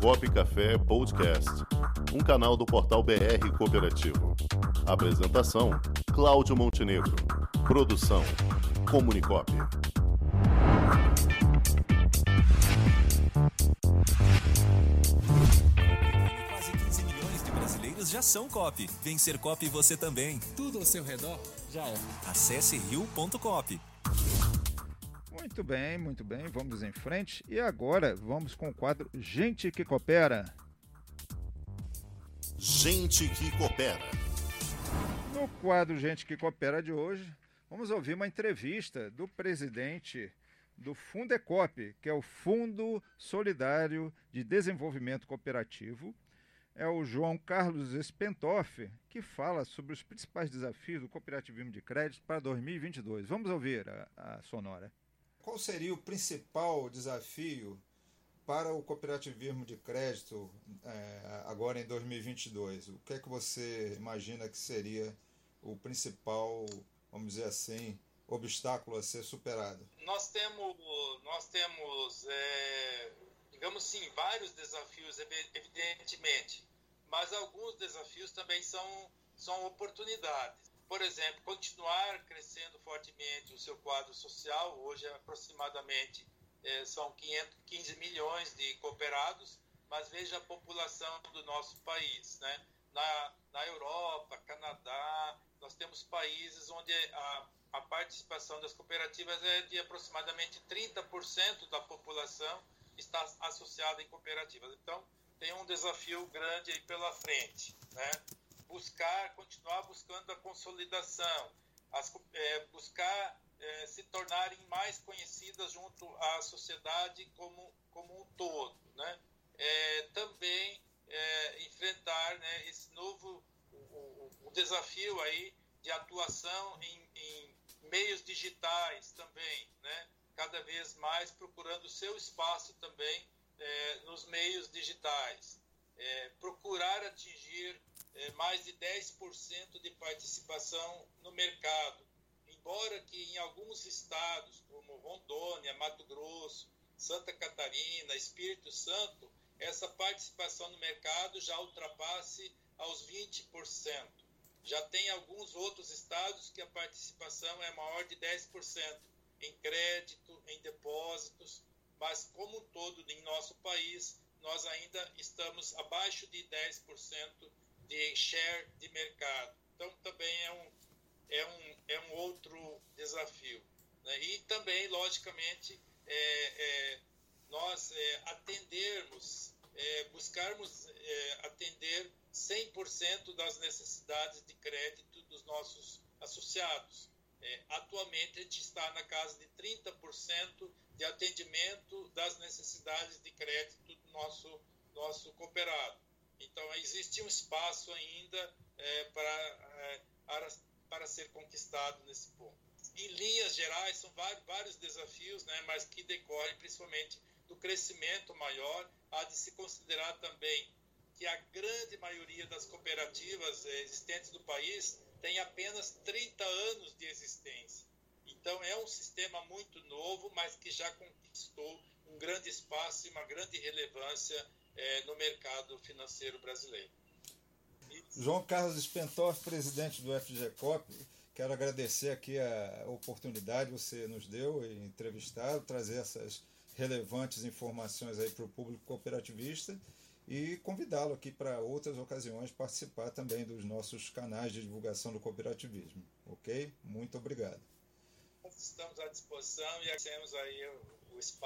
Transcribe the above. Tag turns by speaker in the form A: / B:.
A: Cop Café Podcast, um canal do portal BR Cooperativo. Apresentação: Cláudio Montenegro. Produção: Comunicop.
B: Quase 15 milhões de brasileiros já são COP. Vem ser COP você também.
C: Tudo ao seu redor já é.
B: Acesse rio.cop.
D: Muito bem, muito bem, vamos em frente. E agora vamos com o quadro Gente que Coopera.
A: Gente que coopera.
D: No quadro Gente que Coopera de hoje, vamos ouvir uma entrevista do presidente do Fundecop, que é o Fundo Solidário de Desenvolvimento Cooperativo. É o João Carlos Spentoff, que fala sobre os principais desafios do cooperativismo de crédito para 2022. Vamos ouvir a, a sonora. Qual seria o principal desafio para o cooperativismo de crédito é, agora em 2022? O que é que você imagina que seria o principal, vamos dizer assim, obstáculo a ser superado?
E: Nós temos, nós temos, é, digamos assim, vários desafios, evidentemente, mas alguns desafios também são, são oportunidades por exemplo, continuar crescendo fortemente o seu quadro social, hoje aproximadamente é, são 515 milhões de cooperados, mas veja a população do nosso país. Né? Na, na Europa, Canadá, nós temos países onde a, a participação das cooperativas é de aproximadamente 30% da população está associada em cooperativas. Então, tem um desafio grande aí pela frente. Né? Buscar, continuar buscando a consolidação, as, é, buscar é, se tornarem mais conhecidas junto à sociedade como, como um todo. Né? É, também é, enfrentar né, esse novo o, o, desafio aí de atuação em, em meios digitais também, né? cada vez mais procurando seu espaço também é, nos meios digitais. É, procurar atingir é, mais de 10% de participação no mercado. Embora que em alguns estados, como Rondônia, Mato Grosso, Santa Catarina, Espírito Santo, essa participação no mercado já ultrapasse aos 20%. Já tem alguns outros estados que a participação é maior de 10% em crédito, em depósitos, mas como um todo em nosso país, nós ainda estamos abaixo de 10% de share de mercado. Então, também é um, é um, é um outro desafio. Né? E também, logicamente, é, é, nós é, atendermos, é, buscarmos é, atender 100% das necessidades de crédito dos nossos associados. É, atualmente, a gente está na casa de 30% de atendimento das necessidades de crédito do nosso, nosso cooperado. Então, existe um espaço ainda é, para, é, para, para ser conquistado nesse ponto. Em linhas gerais, são vários, vários desafios, né, mas que decorrem principalmente do crescimento maior. Há de se considerar também que a grande maioria das cooperativas é, existentes do país tem apenas 30 anos de existência. Então, é um sistema muito novo, mas que já conquistou um grande espaço e uma grande relevância é, no mercado financeiro brasileiro.
D: João Carlos Spentoff, presidente do FGCOP, quero agradecer aqui a oportunidade que você nos deu em entrevistar, trazer essas relevantes informações aí para o público cooperativista e convidá-lo aqui para outras ocasiões participar também dos nossos canais de divulgação do cooperativismo. Ok? Muito obrigado.
E: Estamos à disposição e agradecemos aí o espaço